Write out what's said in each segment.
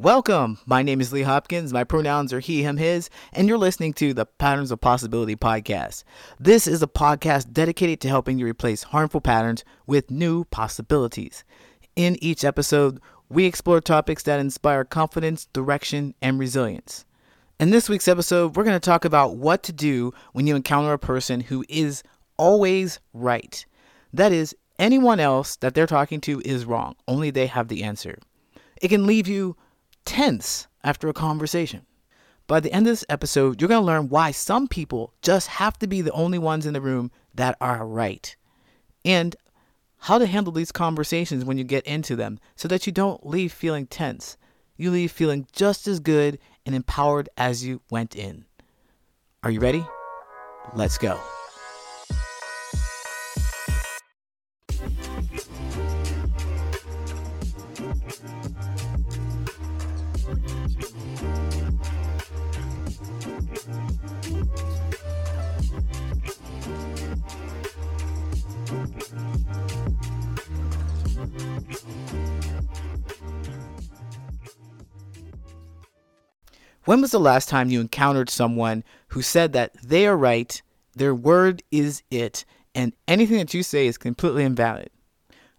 Welcome. My name is Lee Hopkins. My pronouns are he, him, his, and you're listening to the Patterns of Possibility podcast. This is a podcast dedicated to helping you replace harmful patterns with new possibilities. In each episode, we explore topics that inspire confidence, direction, and resilience. In this week's episode, we're going to talk about what to do when you encounter a person who is always right. That is, anyone else that they're talking to is wrong, only they have the answer. It can leave you tense after a conversation. By the end of this episode, you're going to learn why some people just have to be the only ones in the room that are right. And how to handle these conversations when you get into them so that you don't leave feeling tense. You leave feeling just as good and empowered as you went in. Are you ready? Let's go. When was the last time you encountered someone who said that they are right, their word is it, and anything that you say is completely invalid?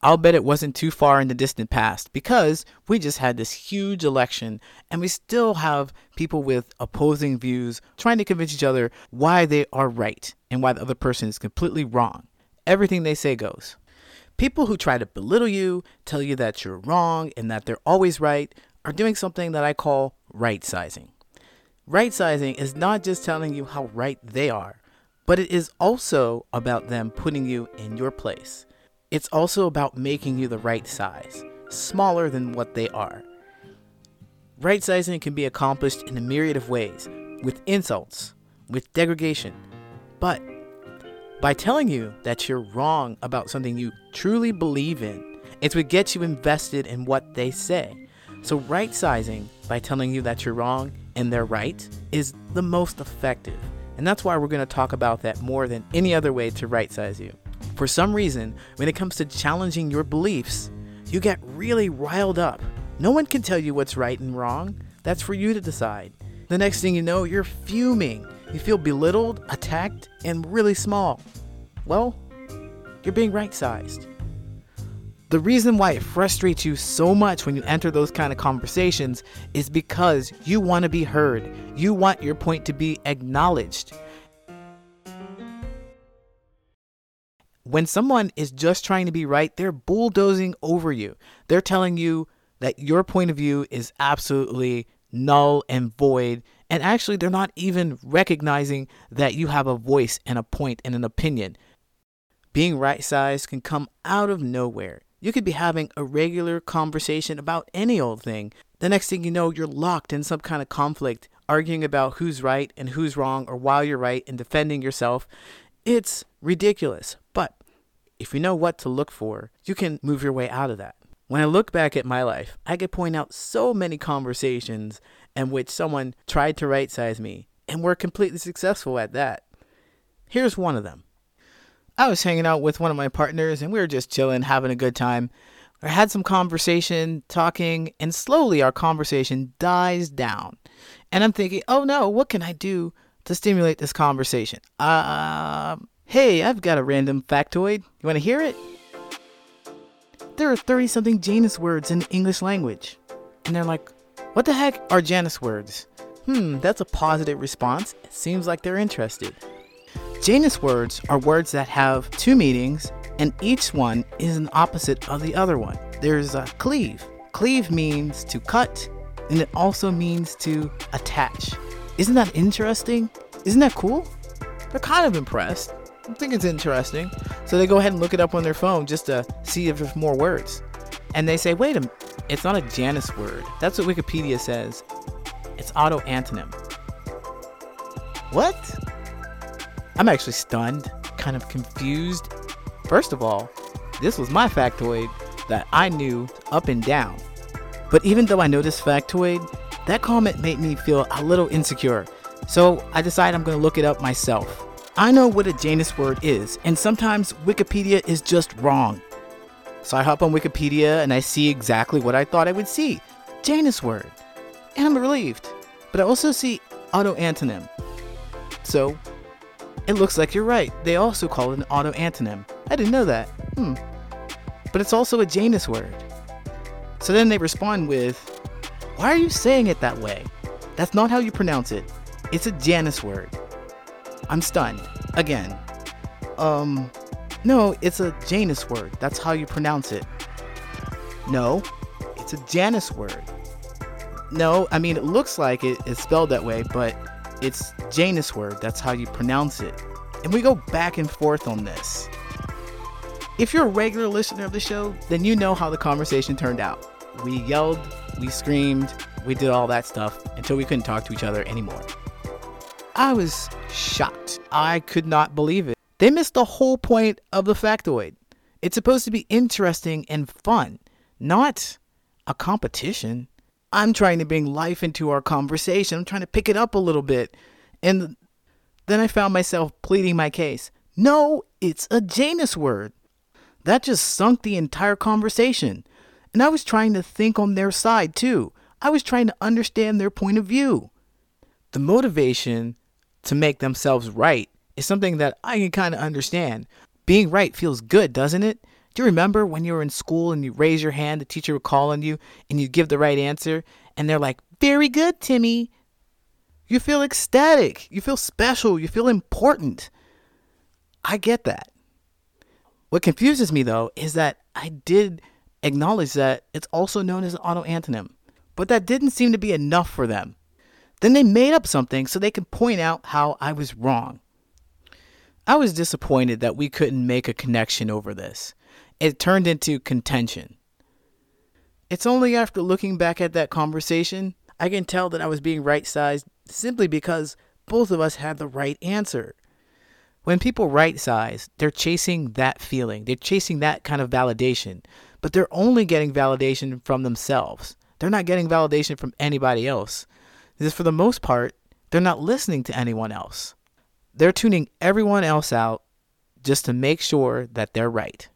I'll bet it wasn't too far in the distant past because we just had this huge election and we still have people with opposing views trying to convince each other why they are right and why the other person is completely wrong. Everything they say goes. People who try to belittle you, tell you that you're wrong and that they're always right, are doing something that I call right sizing. Right sizing is not just telling you how right they are, but it is also about them putting you in your place. It's also about making you the right size, smaller than what they are. Right sizing can be accomplished in a myriad of ways with insults, with degradation, but by telling you that you're wrong about something you truly believe in, it's what gets you invested in what they say. So, right sizing by telling you that you're wrong and they're right is the most effective. And that's why we're going to talk about that more than any other way to right size you. For some reason, when it comes to challenging your beliefs, you get really riled up. No one can tell you what's right and wrong. That's for you to decide. The next thing you know, you're fuming. You feel belittled, attacked, and really small. Well, you're being right sized. The reason why it frustrates you so much when you enter those kind of conversations is because you want to be heard. You want your point to be acknowledged. When someone is just trying to be right, they're bulldozing over you. They're telling you that your point of view is absolutely null and void. And actually, they're not even recognizing that you have a voice and a point and an opinion. Being right sized can come out of nowhere. You could be having a regular conversation about any old thing. The next thing you know, you're locked in some kind of conflict, arguing about who's right and who's wrong, or why you're right and defending yourself. It's ridiculous. But if you know what to look for, you can move your way out of that. When I look back at my life, I could point out so many conversations in which someone tried to right size me and were completely successful at that. Here's one of them. I was hanging out with one of my partners and we were just chilling, having a good time. I had some conversation, talking, and slowly our conversation dies down. And I'm thinking, oh no, what can I do to stimulate this conversation? Uh, hey, I've got a random factoid. You want to hear it? There are 30 something Janus words in the English language. And they're like, what the heck are Janus words? Hmm, that's a positive response. It seems like they're interested. Janus words are words that have two meanings, and each one is an opposite of the other one. There's a cleave. Cleave means to cut, and it also means to attach. Isn't that interesting? Isn't that cool? They're kind of impressed. I think it's interesting. So they go ahead and look it up on their phone just to see if there's more words. And they say, wait a minute, it's not a Janus word. That's what Wikipedia says. It's auto antonym. What? I'm actually stunned, kind of confused. First of all, this was my factoid that I knew up and down. But even though I know this factoid, that comment made me feel a little insecure. So I decided I'm going to look it up myself. I know what a Janus word is, and sometimes Wikipedia is just wrong. So I hop on Wikipedia and I see exactly what I thought I would see. Janus word. And I'm relieved. But I also see auto antonym. So, it looks like you're right. They also call it an auto antonym. I didn't know that. Hmm. But it's also a Janus word. So then they respond with, Why are you saying it that way? That's not how you pronounce it. It's a Janus word. I'm stunned. Again. Um, no, it's a Janus word. That's how you pronounce it. No, it's a Janus word. No, I mean, it looks like it is spelled that way, but it's Janus word. That's how you pronounce it. And we go back and forth on this. If you're a regular listener of the show, then you know how the conversation turned out. We yelled, we screamed, we did all that stuff until we couldn't talk to each other anymore. I was shocked. I could not believe it. They missed the whole point of the factoid. It's supposed to be interesting and fun, not a competition. I'm trying to bring life into our conversation. I'm trying to pick it up a little bit. And then I found myself pleading my case. No, it's a Janus word. That just sunk the entire conversation. And I was trying to think on their side too. I was trying to understand their point of view. The motivation to make themselves right is something that I can kind of understand. Being right feels good, doesn't it? Do you remember when you were in school and you raise your hand, the teacher would call on you and you give the right answer, and they're like, Very good, Timmy. You feel ecstatic. You feel special. You feel important. I get that. What confuses me though is that I did acknowledge that it's also known as an but that didn't seem to be enough for them. Then they made up something so they could point out how I was wrong. I was disappointed that we couldn't make a connection over this. It turned into contention. It's only after looking back at that conversation I can tell that I was being right sized simply because both of us had the right answer. When people right size, they're chasing that feeling, they're chasing that kind of validation, but they're only getting validation from themselves. They're not getting validation from anybody else. Because for the most part, they're not listening to anyone else. They're tuning everyone else out just to make sure that they're right.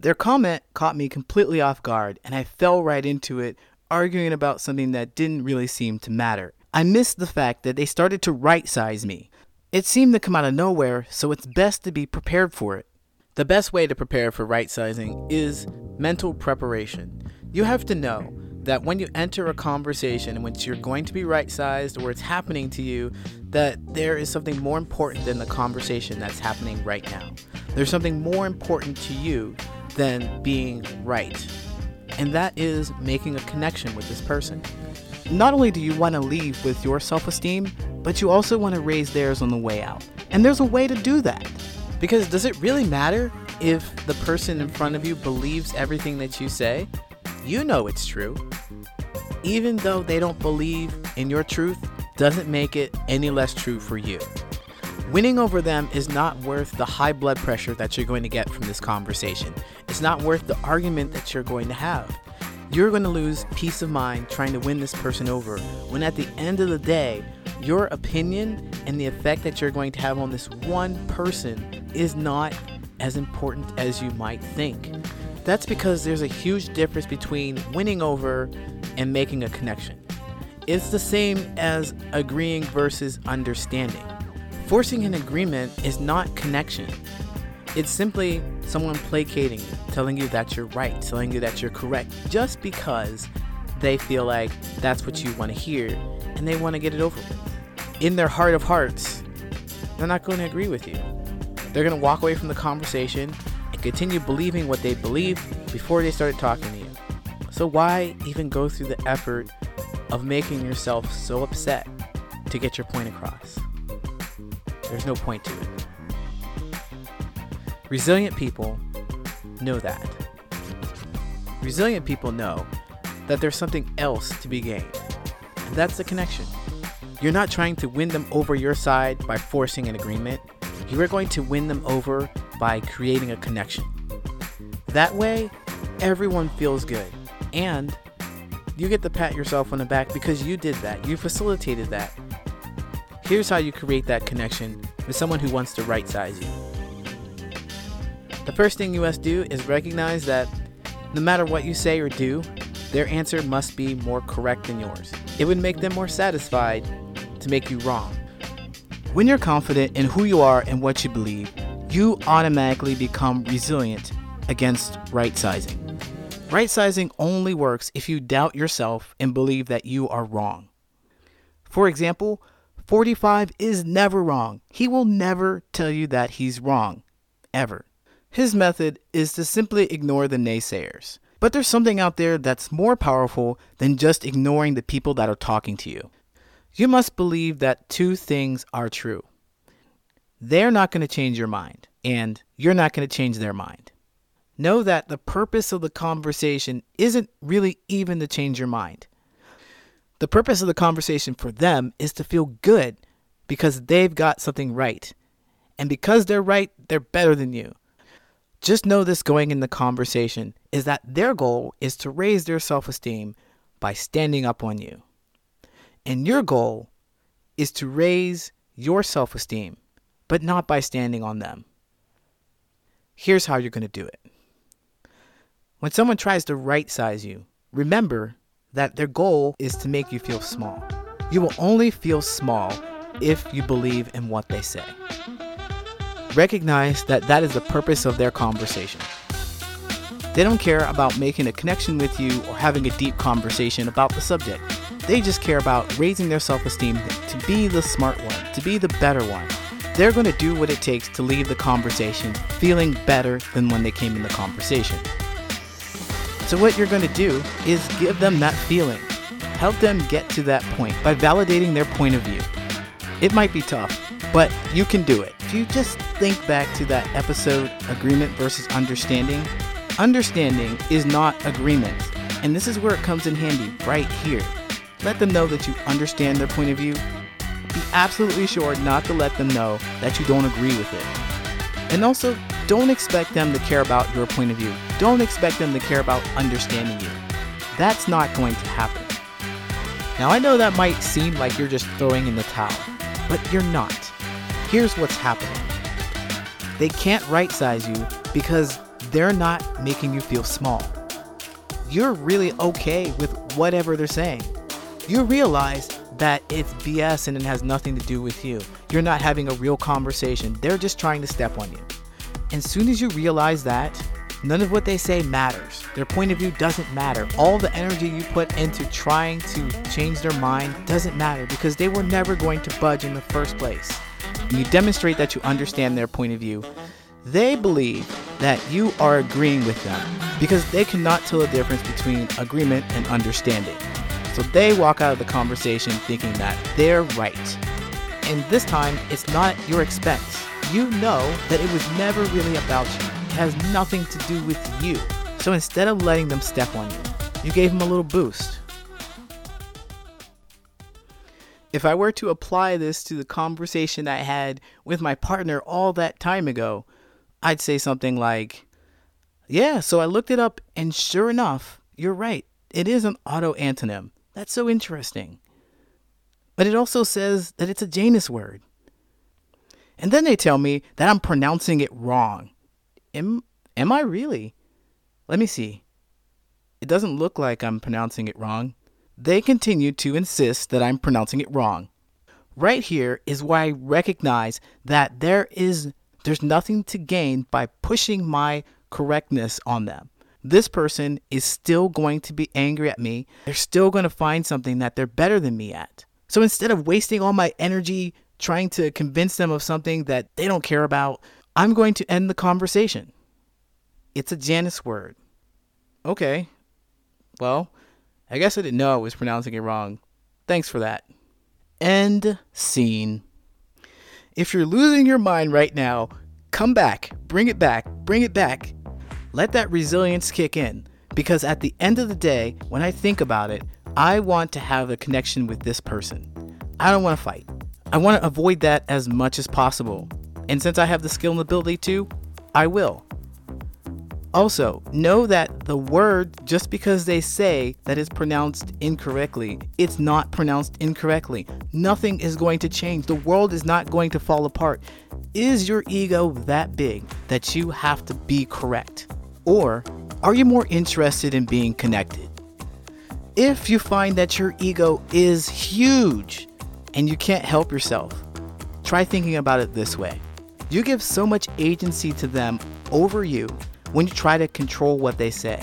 Their comment caught me completely off guard, and I fell right into it, arguing about something that didn't really seem to matter. I missed the fact that they started to right size me. It seemed to come out of nowhere, so it's best to be prepared for it. The best way to prepare for right sizing is mental preparation. You have to know that when you enter a conversation in which you're going to be right sized or it's happening to you, that there is something more important than the conversation that's happening right now. There's something more important to you than being right, and that is making a connection with this person. Not only do you want to leave with your self esteem, but you also want to raise theirs on the way out. And there's a way to do that. Because does it really matter if the person in front of you believes everything that you say? You know it's true. Even though they don't believe in your truth, doesn't make it any less true for you. Winning over them is not worth the high blood pressure that you're going to get from this conversation. It's not worth the argument that you're going to have. You're going to lose peace of mind trying to win this person over when at the end of the day, your opinion and the effect that you're going to have on this one person is not as important as you might think. That's because there's a huge difference between winning over and making a connection. It's the same as agreeing versus understanding. Forcing an agreement is not connection. It's simply someone placating you, telling you that you're right, telling you that you're correct, just because they feel like that's what you want to hear and they want to get it over with. In their heart of hearts, they're not going to agree with you. They're going to walk away from the conversation and continue believing what they believed before they started talking to you. So, why even go through the effort of making yourself so upset to get your point across? There's no point to it. Resilient people know that. Resilient people know that there's something else to be gained, and that's the connection. You're not trying to win them over your side by forcing an agreement. You are going to win them over by creating a connection. That way, everyone feels good, and you get to pat yourself on the back because you did that. You facilitated that. Here's how you create that connection with someone who wants to right size you. The first thing you must do is recognize that no matter what you say or do, their answer must be more correct than yours. It would make them more satisfied to make you wrong. When you're confident in who you are and what you believe, you automatically become resilient against right sizing. Right sizing only works if you doubt yourself and believe that you are wrong. For example, 45 is never wrong. He will never tell you that he's wrong, ever. His method is to simply ignore the naysayers. But there's something out there that's more powerful than just ignoring the people that are talking to you. You must believe that two things are true. They're not going to change your mind, and you're not going to change their mind. Know that the purpose of the conversation isn't really even to change your mind. The purpose of the conversation for them is to feel good because they've got something right. And because they're right, they're better than you. Just know this going in the conversation is that their goal is to raise their self esteem by standing up on you. And your goal is to raise your self esteem, but not by standing on them. Here's how you're going to do it. When someone tries to right size you, remember that their goal is to make you feel small. You will only feel small if you believe in what they say. Recognize that that is the purpose of their conversation. They don't care about making a connection with you or having a deep conversation about the subject. They just care about raising their self esteem to be the smart one, to be the better one. They're going to do what it takes to leave the conversation feeling better than when they came in the conversation. So, what you're going to do is give them that feeling. Help them get to that point by validating their point of view. It might be tough, but you can do it. If you just think back to that episode, Agreement versus Understanding, understanding is not agreement. And this is where it comes in handy, right here. Let them know that you understand their point of view. Be absolutely sure not to let them know that you don't agree with it. And also, don't expect them to care about your point of view. Don't expect them to care about understanding you. That's not going to happen. Now, I know that might seem like you're just throwing in the towel, but you're not. Here's what's happening they can't right size you because they're not making you feel small. You're really okay with whatever they're saying. You realize that it's BS and it has nothing to do with you. You're not having a real conversation. They're just trying to step on you. And soon as you realize that, none of what they say matters. Their point of view doesn't matter. All the energy you put into trying to change their mind doesn't matter because they were never going to budge in the first place. And you demonstrate that you understand their point of view. They believe that you are agreeing with them because they cannot tell the difference between agreement and understanding. So they walk out of the conversation thinking that they're right. And this time, it's not your expense. You know that it was never really about you. Has nothing to do with you. So instead of letting them step on you, you gave them a little boost. If I were to apply this to the conversation I had with my partner all that time ago, I'd say something like, Yeah, so I looked it up, and sure enough, you're right. It is an auto antonym. That's so interesting. But it also says that it's a Janus word. And then they tell me that I'm pronouncing it wrong. Am, am I really? Let me see. It doesn't look like I'm pronouncing it wrong. They continue to insist that I'm pronouncing it wrong. Right here is where I recognize that there is there's nothing to gain by pushing my correctness on them. This person is still going to be angry at me. They're still going to find something that they're better than me at. So instead of wasting all my energy trying to convince them of something that they don't care about, I'm going to end the conversation. It's a Janus word. Okay. Well, I guess I didn't know I was pronouncing it wrong. Thanks for that. End scene. If you're losing your mind right now, come back, bring it back, bring it back. Let that resilience kick in. Because at the end of the day, when I think about it, I want to have a connection with this person. I don't want to fight. I want to avoid that as much as possible. And since I have the skill and ability to, I will. Also, know that the word, just because they say that it's pronounced incorrectly, it's not pronounced incorrectly. Nothing is going to change. The world is not going to fall apart. Is your ego that big that you have to be correct? Or are you more interested in being connected? If you find that your ego is huge and you can't help yourself, try thinking about it this way. You give so much agency to them over you when you try to control what they say.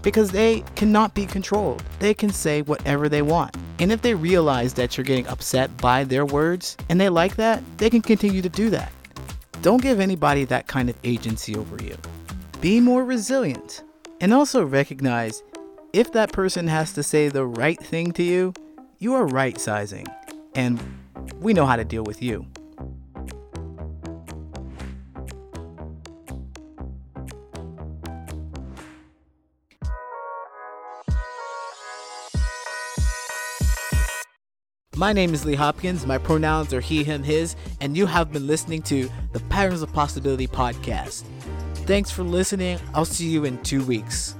Because they cannot be controlled. They can say whatever they want. And if they realize that you're getting upset by their words and they like that, they can continue to do that. Don't give anybody that kind of agency over you. Be more resilient. And also recognize if that person has to say the right thing to you, you are right sizing. And we know how to deal with you. My name is Lee Hopkins. My pronouns are he, him, his, and you have been listening to the Patterns of Possibility podcast. Thanks for listening. I'll see you in two weeks.